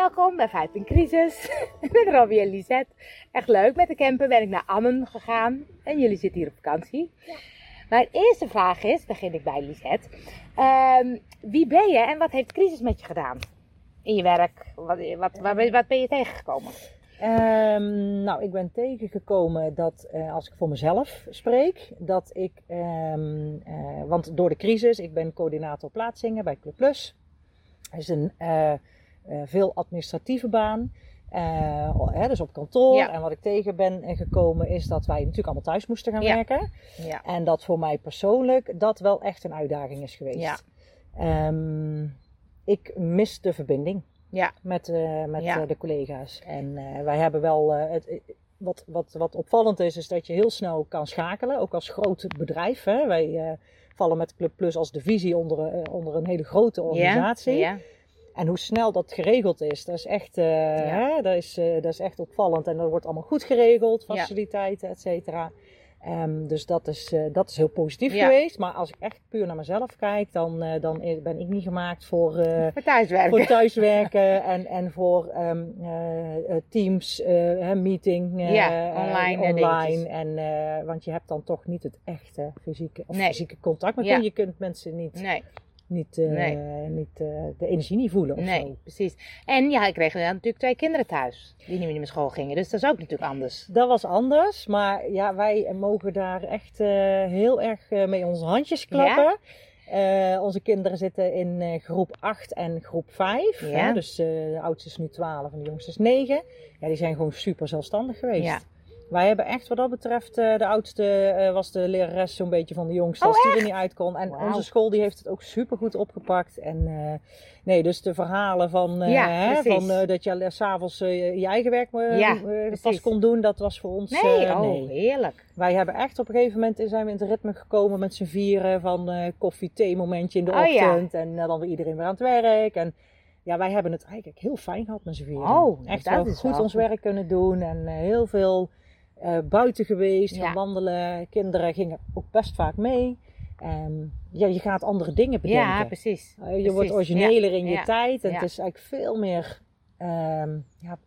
Welkom bij 15 Crisis met Robbie en Lisette. Echt leuk. Met de camper ben ik naar Ammen gegaan en jullie zitten hier op vakantie. Mijn eerste vraag is, begin ik bij Lisette. Ehm, wie ben je en wat heeft crisis met je gedaan? In je werk? Wat, wat, wat, wat ben je tegengekomen? Ehm, nou, ik ben tegengekomen dat eh, als ik voor mezelf spreek, dat ik, ehm, eh, want door de crisis, ik ben coördinator plaatsingen bij Club Plus. Dat is een eh, veel administratieve baan. Hè, dus op kantoor. Ja. En wat ik tegen ben gekomen is dat wij natuurlijk allemaal thuis moesten gaan Ja. werken. Ja. En dat voor mij persoonlijk dat wel echt een uitdaging is geweest. Ja. Ehm, ik mis de verbinding Ja. met, eh, met eh, de collega's. En eh, wij hebben wel. eh, het, eh, wat, wat, wat opvallend is, is dat je heel snel kan schakelen, ook als groot bedrijf. Hè? Wij eh, vallen met Club Plus als divisie onder, eh, onder een hele grote organisatie. Ja. En hoe snel dat geregeld is, dat is echt, eh, hè, dat is, eh, dat is echt opvallend. En dat wordt allemaal goed geregeld, Ja. faciliteiten, et cetera. Ehm, dus dat is, eh, dat is heel positief Ja. geweest. Maar als ik echt puur naar mezelf kijk, dan, eh, dan ben ik niet gemaakt voor, Voor thuiswerken. voor thuiswerken en, en voor ehm, eh, eh, Teams, meeting, Ja, online en online. En, want je hebt dan toch niet het echte fysieke, of Nee. fysieke contact. Maar Ja. je kunt mensen niet, Nee. Niet, eh, Nee. niet eh, de energie niet voelen of Nee, zo. precies. En ja, ik kreeg natuurlijk twee kinderen thuis. Die niet meer naar school gingen. Dus dat is ook natuurlijk anders. Dat was anders, maar ja, wij mogen daar echt eh, heel erg mee onze handjes klappen. Onze kinderen zitten in groep 8 en groep 5. Ja. Hè? Dus de oudste is nu 12 en de jongste is 9. Ja, die zijn gewoon super zelfstandig geweest. Ja. Wij hebben echt wat dat betreft, eh, de oudste eh, was de lerares zo'n beetje van de jongste, Oh, als die er niet uit kon. En onze school die heeft het ook super goed opgepakt. En eh, nee, dus de verhalen van, Ja, hè, van dat je s s'avonds je eigen werk Ja, pas kon doen, dat was voor ons Nee, oh, nee. heerlijk. Wij hebben echt op een gegeven moment zijn we in het ritme gekomen met z'n vieren van eh koffie, thee momentje in de Oh, ja. ochtend. En dan weer iedereen weer aan het werk. En ja, wij hebben het eigenlijk heel fijn gehad met z'n vieren. Oh, echt dat wel is goed wel ons werk kunnen doen en heel veel eh, buiten geweest, Ja. wandelen. Kinderen gingen ook best vaak mee. Ehm, ja, je gaat andere dingen bedenken. Ja, precies. Eh, je precies. wordt origineler in je Ja. tijd en het is eigenlijk veel meer ehm, ja,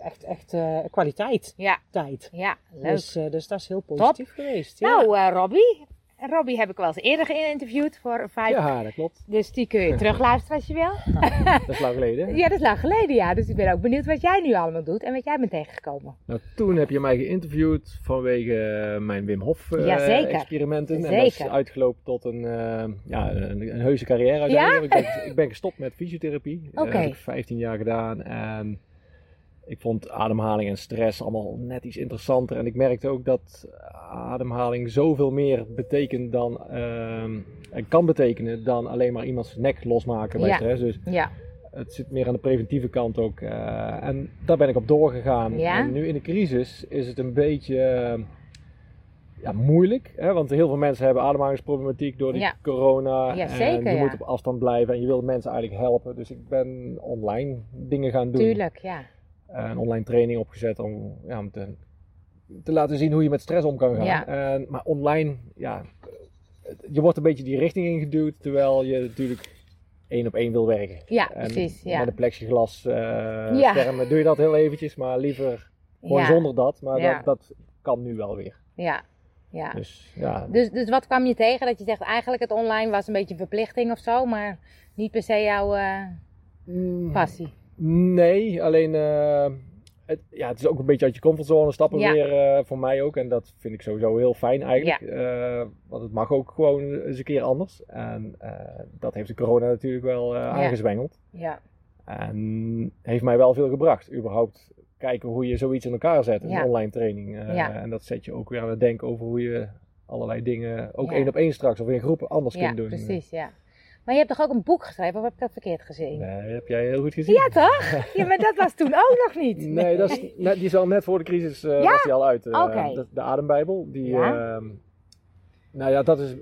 echt, echt eh, kwaliteit Ja, tijd. ja, leuk. Dus, dus dat is heel positief geweest. Ja. Nou, eh, Robbie. Robbie heb ik wel eens eerder geïnterviewd voor vijf. Ja, dat klopt. Dus die kun je terugluisteren als je wil. Dat is lang geleden. Ja, dat is lang geleden, ja. Dus ik ben ook benieuwd wat jij nu allemaal doet en wat jij bent tegengekomen. Nou, toen heb je mij geïnterviewd vanwege eh, mijn Wim Hof eh, experimenten. En dat is uitgelopen tot een, eh, ja, een, een heuse carrière Ja? Ik, ben, ik ben gestopt met fysiotherapie. Dat Oké. heb ik 15 jaar gedaan. En ik vond ademhaling en stress allemaal net iets interessanter. En ik merkte ook dat ademhaling zoveel meer betekent dan, ehm, en kan betekenen dan alleen maar iemands nek losmaken bij Ja. stress. Dus Ja, het zit meer aan de preventieve kant ook. eh, en daar ben ik op doorgegaan. Ja? En nu in de crisis is het een beetje eh, ja, moeilijk. Hè? Want heel veel mensen hebben ademhalingsproblematiek door die corona. Ja, en je moet op afstand blijven en je wil mensen eigenlijk helpen. Dus ik ben online dingen gaan doen. tuurlijk, ja. Eh, een online training opgezet om, ja, om te, te laten zien hoe je met stress om kan gaan. Ja. En, maar online, ja, je wordt een beetje die richting ingeduwd. Terwijl je natuurlijk één op één wil werken. Ja, En precies, ja. Met een plexiglas eh Ja. schermen doe je dat heel eventjes, maar liever gewoon ja. zonder dat. Maar dat, dat kan nu wel weer. Ja, ja. Dus ja, Dus, dus wat kwam je tegen dat je zegt eigenlijk het online was een beetje verplichting of zo, maar niet per se jouw eh, Mm, passie? Nee, alleen eh, het, ja, het is ook een beetje uit je comfortzone stappen Ja. weer eh, voor mij ook. En dat vind ik sowieso heel fijn eigenlijk. Eh, want het mag ook gewoon eens een keer anders. En dat heeft de corona natuurlijk wel aangezwengeld. Ja, En heeft mij wel veel gebracht. Überhaupt kijken hoe je zoiets in elkaar zet, een online training. En dat zet je ook weer aan het denken over hoe je allerlei dingen, ook één op één straks of in groepen anders kunt doen. precies, ja. Maar je hebt toch ook een boek geschreven, of heb ik dat verkeerd gezien? Nee, heb jij heel goed gezien. Ja, toch? Ja, maar dat was toen ook nog niet. Nee, dat is, net, die is al net voor de crisis eh, Ja? was die al uit. eh, de, de Adembijbel. Die, Ja? ehm, nou ja, dat is,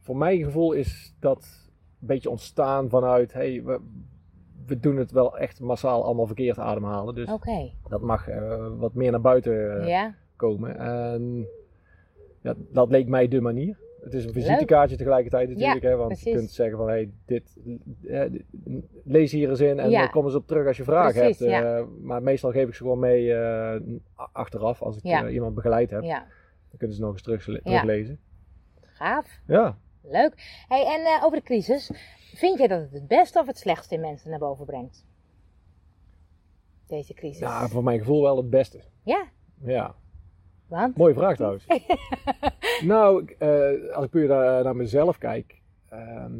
voor mijn gevoel is dat een beetje ontstaan vanuit, hey, we, we doen het wel echt massaal allemaal verkeerd ademhalen. Dus dat mag eh, wat meer naar buiten ja, komen. En ja, dat leek mij de manier. Het is een visitekaartje tegelijkertijd natuurlijk, hè, want je kunt zeggen van, hey, dit, eh, lees hier eens in en Ja. dan kom eens op terug als je vragen Precies, hebt. ja. Eh, maar meestal geef ik ze gewoon mee eh, achteraf, als ik eh, iemand begeleid heb. Ja, Dan kunnen ze nog eens terug, teruglezen. gaaf. Ja. Leuk. Hey, en eh, over de crisis. Vind jij dat het het beste of het slechtste in mensen naar boven brengt? Deze crisis. ja, voor mijn gevoel wel het beste. Ja, Ja, want? mooie vraag trouwens. nou, eh, als ik puur naar, naar mezelf kijk, ehm,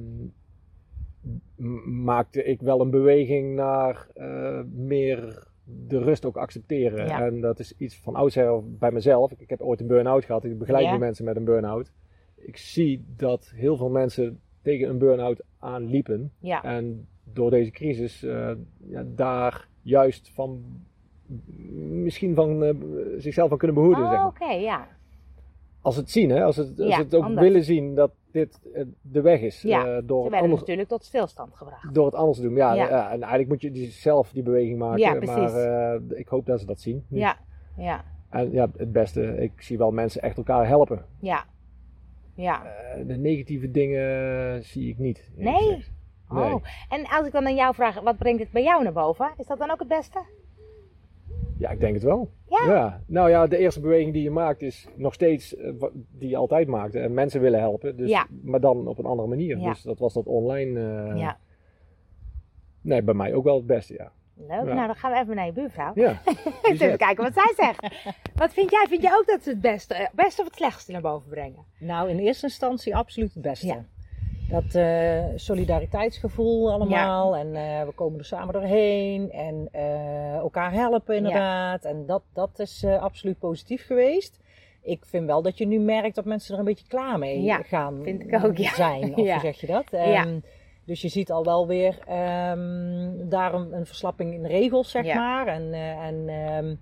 maakte ik wel een beweging naar eh, meer de rust ook accepteren. Ja. En dat is iets van oudsher bij mezelf. Ik, ik heb ooit een burn-out gehad. Ik begeleid Ja. nu mensen met een burn-out. Ik zie dat heel veel mensen tegen een burn-out aanliepen. Ja. En door deze crisis eh, ja, daar juist van misschien van eh, zichzelf van kunnen behoeden. zeg Oh, maar. oké, ja. Als het zien, hè? Als, het, als Ja, het ook anders. willen zien dat dit eh, de weg is. Ja, eh, Ze door, het werden anders, natuurlijk tot stilstand gebracht. door het anders te doen. Ja, Ja. en eigenlijk moet je die, zelf die beweging maken. Ja, precies. maar eh, ik hoop dat ze dat zien. nu. Ja, ja, En ja, het beste, ik zie wel mensen echt elkaar helpen. ja. Ja. De negatieve dingen zie ik niet. Nee? Nee. Oh. En als ik dan aan jou vraag, wat brengt het bij jou naar boven? Is dat dan ook het beste? Ja, ik denk het wel. Ja. Nou ja, de eerste beweging die je maakt is nog steeds eh, die je altijd maakte. En mensen willen helpen, dus, Ja. maar dan op een andere manier. Ja. Dus dat was dat online. eh, Ja. Nee, bij mij ook wel het beste, ja. Leuk. Ja. Nou, dan gaan we even naar je buurvrouw. Ja, Eens even kijken wat zij zegt. Wat vind jij? Vind jij ook dat ze het beste, eh, beste of het slechtste naar boven brengen? Nou, in eerste instantie absoluut het beste. Dat eh, solidariteitsgevoel allemaal. En eh, we komen er samen doorheen. En eh, elkaar helpen inderdaad. En dat, dat is absoluut positief geweest. Ik vind wel dat je nu merkt dat mensen er een beetje klaar mee Ja, gaan vind ik ook, ja. zijn. Of hoe zeg je dat? Ja. Ehm, Dus je ziet al wel weer ehm, daar een, een verslapping in regels, zeg maar. En, en ehm,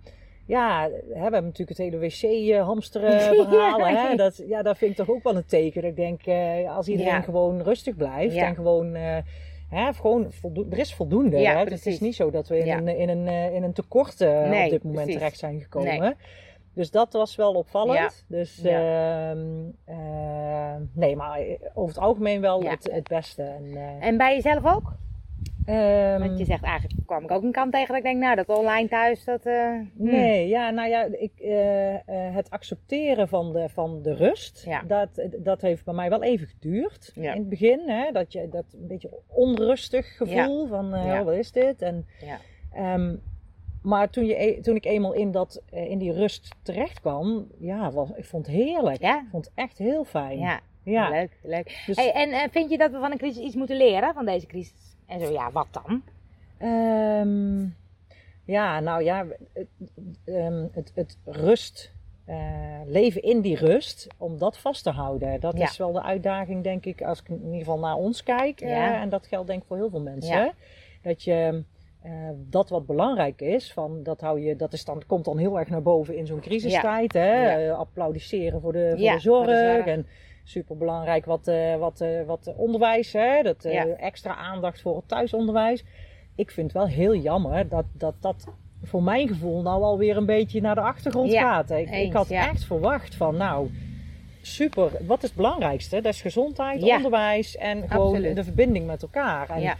ja, hè, we hebben natuurlijk het hele wc-hamsteren Ja. verhaal. Hè? Dat, ja, dat vind ik toch ook wel een teken. Dat ik denk, eh, als iedereen Ja. gewoon rustig blijft Ja. en gewoon... eh, Hè, gewoon er is voldoende. Ja, hè? Het is niet zo dat we in, Ja. een, in, een, eh, in een tekort eh, Nee, op dit moment precies. terecht zijn gekomen. Nee. Dus dat was wel opvallend. Ja. Dus Ja. ehm, eh, nee, maar over het algemeen wel Ja. het, het beste. En, eh, En bij jezelf ook? Ehm, Want je zegt eigenlijk kwam ik ook een kant tegen dat ik denk, nou dat online thuis, dat... eh, hmm. Nee, ja, nou ja, ik, eh, eh, het accepteren van de, van de rust, Ja. dat, dat heeft bij mij wel even geduurd. Ja. In het begin, hè, dat je dat een beetje onrustig gevoel van, oh, wat is dit? En, Ja. ehm, maar toen, je, e- toen ik eenmaal in, dat, in die rust terecht kwam, ja, was, ik vond het heerlijk. Ja? Ik vond het echt heel fijn. Ja, leuk, leuk. Dus- Hey, en vind je dat we van een crisis iets moeten leren, van deze crisis? En zo, ja, wat dan? Ehm, ja, nou ja, het, ehm, het, het rust, eh, leven in die rust, om dat vast te houden. Dat Ja. is wel de uitdaging, denk ik, als ik in ieder geval naar ons kijk. eh, en dat geldt denk ik voor heel veel mensen. Ja. Dat je eh, dat wat belangrijk is, van, dat, hou je, dat is dan, komt dan heel erg naar boven in zo'n crisistijd. Hè? Ja. Eh, applaudisseren voor de, voor Ja, de zorg. voor de zorg. En super belangrijk wat, eh, wat, eh, wat onderwijs, hè? Dat, eh, Ja. extra aandacht voor het thuisonderwijs ik vind het wel heel jammer dat dat, dat voor mijn gevoel nou alweer een beetje naar de achtergrond Ja, gaat. Ik, eens, ik had ja. echt verwacht van nou, super, wat is het belangrijkste? Dat is gezondheid, onderwijs en gewoon Absoluut. de verbinding met elkaar. En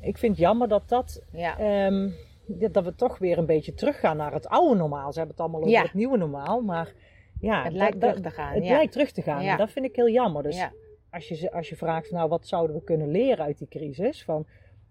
ik vind het jammer dat ehm, dat dat we toch weer een beetje teruggaan naar het oude normaal. Ze hebben het allemaal over het nieuwe normaal, maar ja, het lijkt dat- terug te gaan. het ja. lijkt terug te gaan. En dat vind ik heel jammer. Dus ja. als je, als je vraagt, van, nou, wat zouden we kunnen leren uit die crisis? Van,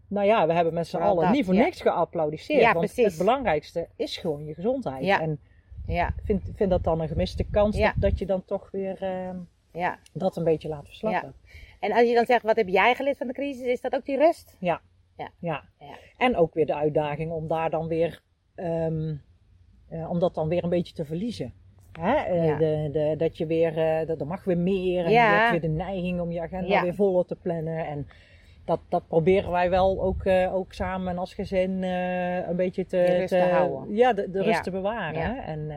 nou ja, we hebben met z'n allen dat, niet voor niks geapplaudisseerd. Ja, want precies. het belangrijkste is gewoon je gezondheid. En ja, ik vind, vind dat dan een gemiste kans dat, dat je dan toch weer eh, ja. dat een beetje laat verslappen. En als je dan zegt, wat heb jij geleerd van de crisis, is dat ook die rust? Ja. Ja. Ja. Ja. En ook weer de uitdaging om daar dan weer, ehm, eh, om dat dan weer een beetje te verliezen. Hè? Eh, Ja. de, de, dat je weer, eh, dat er mag weer meer en Ja. je hebt weer de neiging om je agenda Ja. weer voller te plannen. En dat, dat proberen wij wel ook, eh, ook samen en als gezin een beetje te, rust te houden. Ja, de, de rust te bewaren. En,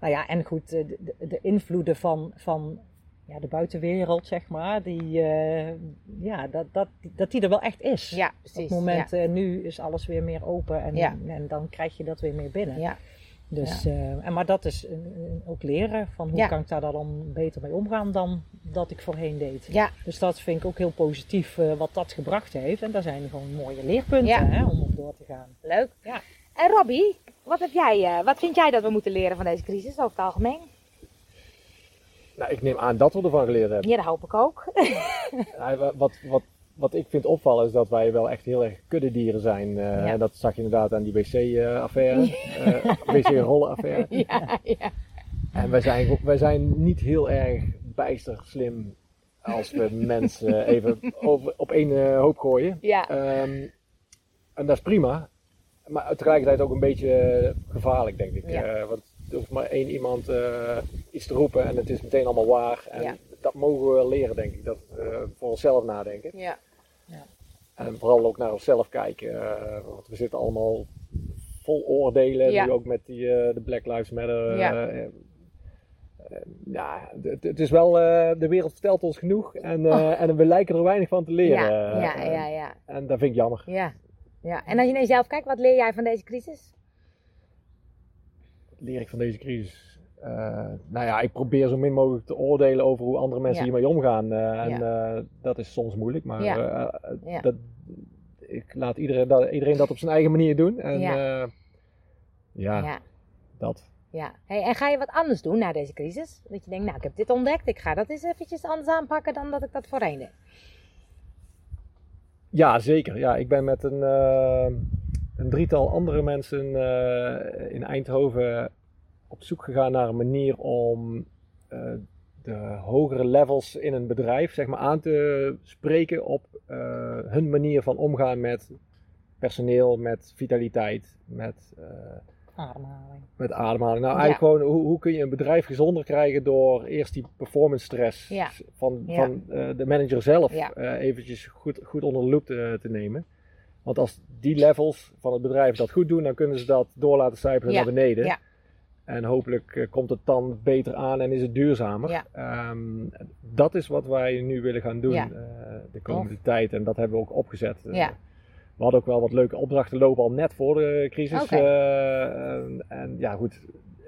nou ja, en goed, de, de, de invloeden van, van ja, de buitenwereld, zeg maar, die, ja, dat, dat, dat die er wel echt is. Ja, Op precies. het moment, nu is alles weer meer open en, Ja. en dan krijg je dat weer meer binnen. Ja. Dus, eh, en, maar dat is ook leren van hoe Ja. kan ik daar dan beter mee omgaan dan dat ik voorheen deed. Ja, Dus dat vind ik ook heel positief eh, wat dat gebracht heeft. En daar zijn gewoon mooie leerpunten Ja. hè, om op door te gaan. leuk. Ja. En Robbie, wat, heb jij, eh, wat vind jij dat we moeten leren van deze crisis over het algemeen? Nou, ik neem aan dat we ervan geleerd hebben. Ja, dat hoop ik ook. Wat, wat, wat ik vind opvallen is dat wij wel echt heel erg kuddedieren zijn. Eh, Ja. Dat zag je inderdaad aan die wc-affaire, wc-rollen-affaire. ja, ja. En wij zijn, wij zijn niet heel erg bijster slim als we mensen even over, op één eh, hoop gooien. Ja, Ehm, en dat is prima, maar tegelijkertijd ook een beetje gevaarlijk, denk ik. Ja. Eh, want er hoeft maar één iemand eh, iets te roepen en het is meteen allemaal waar. En dat mogen we leren, denk ik. Dat eh, voor onszelf nadenken. ja. En vooral ook naar onszelf kijken. eh, want we zitten allemaal vol oordelen. Ja. Nu ook met die, eh, de Black Lives Matter. Ja. eh, ja, het, het is wel, de wereld vertelt ons genoeg en, eh, en we lijken er weinig van te leren. Oh. Ja, ja, ja, En dat vind ik jammer. ja. ja. En als je naar jezelf kijkt, wat leer jij van deze crisis? Wat leer ik van deze crisis? Eh, nou ja, ik probeer zo min mogelijk te oordelen over hoe andere mensen Ja. hiermee omgaan. eh, en eh, dat is soms moeilijk, maar Ja. Ja. dat, ik laat iedereen dat, iedereen dat op zijn eigen manier doen. En, Ja. ja. ja, Ja. dat. Ja. Hey, en ga je wat anders doen na deze crisis? Dat je denkt, nou, ik heb dit ontdekt, ik ga dat eens eventjes anders aanpakken dan dat ik dat voorheen deed. Ja, zeker. Ja, ik ben met een, een drietal andere mensen in Eindhoven op zoek gegaan naar een manier om eh, de hogere levels in een bedrijf zeg maar, aan te spreken op eh, hun manier van omgaan met personeel, met vitaliteit, met, eh, Ademhaling. met ademhaling. Nou, Ja. eigenlijk gewoon hoe, hoe kun je een bedrijf gezonder krijgen door eerst die performance stress Ja. van, Ja. van de manager zelf eventjes goed, goed onder de loep te, te nemen. Want als die levels van het bedrijf dat goed doen, dan kunnen ze dat door laten sijpelen Ja. naar beneden. Ja. En hopelijk eh, komt het dan beter aan en is het duurzamer. Ja. Ehm, dat is wat wij nu willen gaan doen Ja. eh, de komende tijd. En dat hebben we ook opgezet. Eh, Ja. We hadden ook wel wat leuke opdrachten lopen al net voor de crisis. Eh, en, en ja, goed.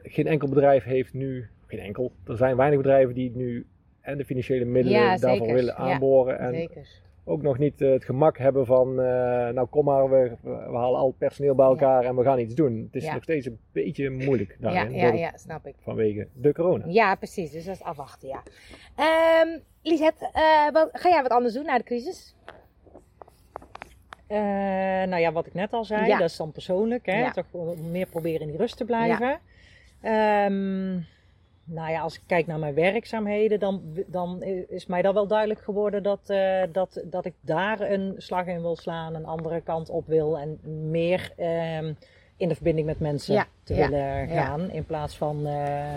Geen enkel bedrijf heeft nu, geen enkel, er zijn weinig bedrijven die nu en de financiële middelen daarvoor willen Ja, aanboren. En Zeker. Ook nog niet eh, het gemak hebben van, eh, nou kom maar, we, we halen al het personeel bij elkaar en we gaan iets doen. Het is Ja. nog steeds een beetje moeilijk daarin, ja, ja, snap ik. vanwege de corona. Ja, precies. Dus dat is afwachten, ja. Ehm Lisette, eh, wat, ga jij wat anders doen na de crisis? Eh, nou ja, wat ik net al zei, Ja. dat is dan persoonlijk. Hè? Ja. Toch meer proberen in die rust te blijven. Ehm, nou ja, als ik kijk naar mijn werkzaamheden, dan, dan is mij dat wel duidelijk geworden dat, eh, dat, dat ik daar een slag in wil slaan, een andere kant op wil en meer ehm, in de verbinding met mensen Ja, te ja, willen ja. gaan. In plaats van. eh,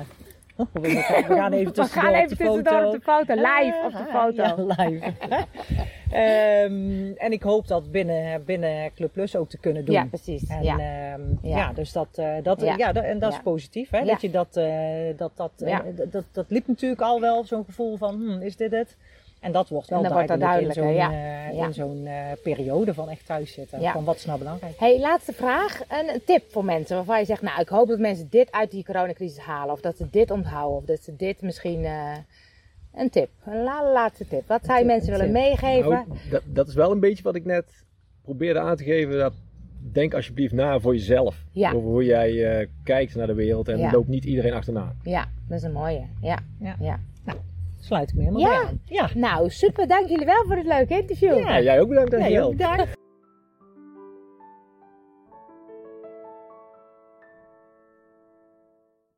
we gaan- we gaan even We tussendoor op even de tussendoor op de foto, live op de Ah, foto. Ja, live. Ehm, en ik hoop dat binnen, binnen Club Plus ook te kunnen doen. Ja, precies. En, ja. ehm, Ja. ja. dus dat, eh, dat, Ja. ja. dat- en dat is positief. Hè? Dat, je dat, eh, dat, dat, eh, dat, dat, dat liep natuurlijk al wel, zo'n gevoel van, hm, is dit het? En dat wordt wel wordt duidelijk, in zo'n eh, Ja. in zo'n, eh, periode van echt thuis zitten. Ja. Van wat is nou belangrijk? Hey, laatste vraag. Een, een tip voor mensen waarvan je zegt, nou, ik hoop dat mensen dit uit die coronacrisis halen. Of dat ze dit onthouden. Of dat ze dit misschien... eh, een tip. Een la- laatste tip. Wat zou je mensen willen tip. meegeven? Nou, dat, dat is wel een beetje wat ik net probeerde aan te geven. Dat, denk alsjeblieft na voor jezelf. Ja. Over hoe jij eh, kijkt naar de wereld en Ja. loop niet iedereen achterna. Ja, dat is een mooie. Ja. Ja. Sluit ik me helemaal Ja. bij aan. Ja. Nou, super. Dank jullie wel voor dit leuke interview. Ja. Jij ook bedankt, Nee, dankjewel. ook bedankt.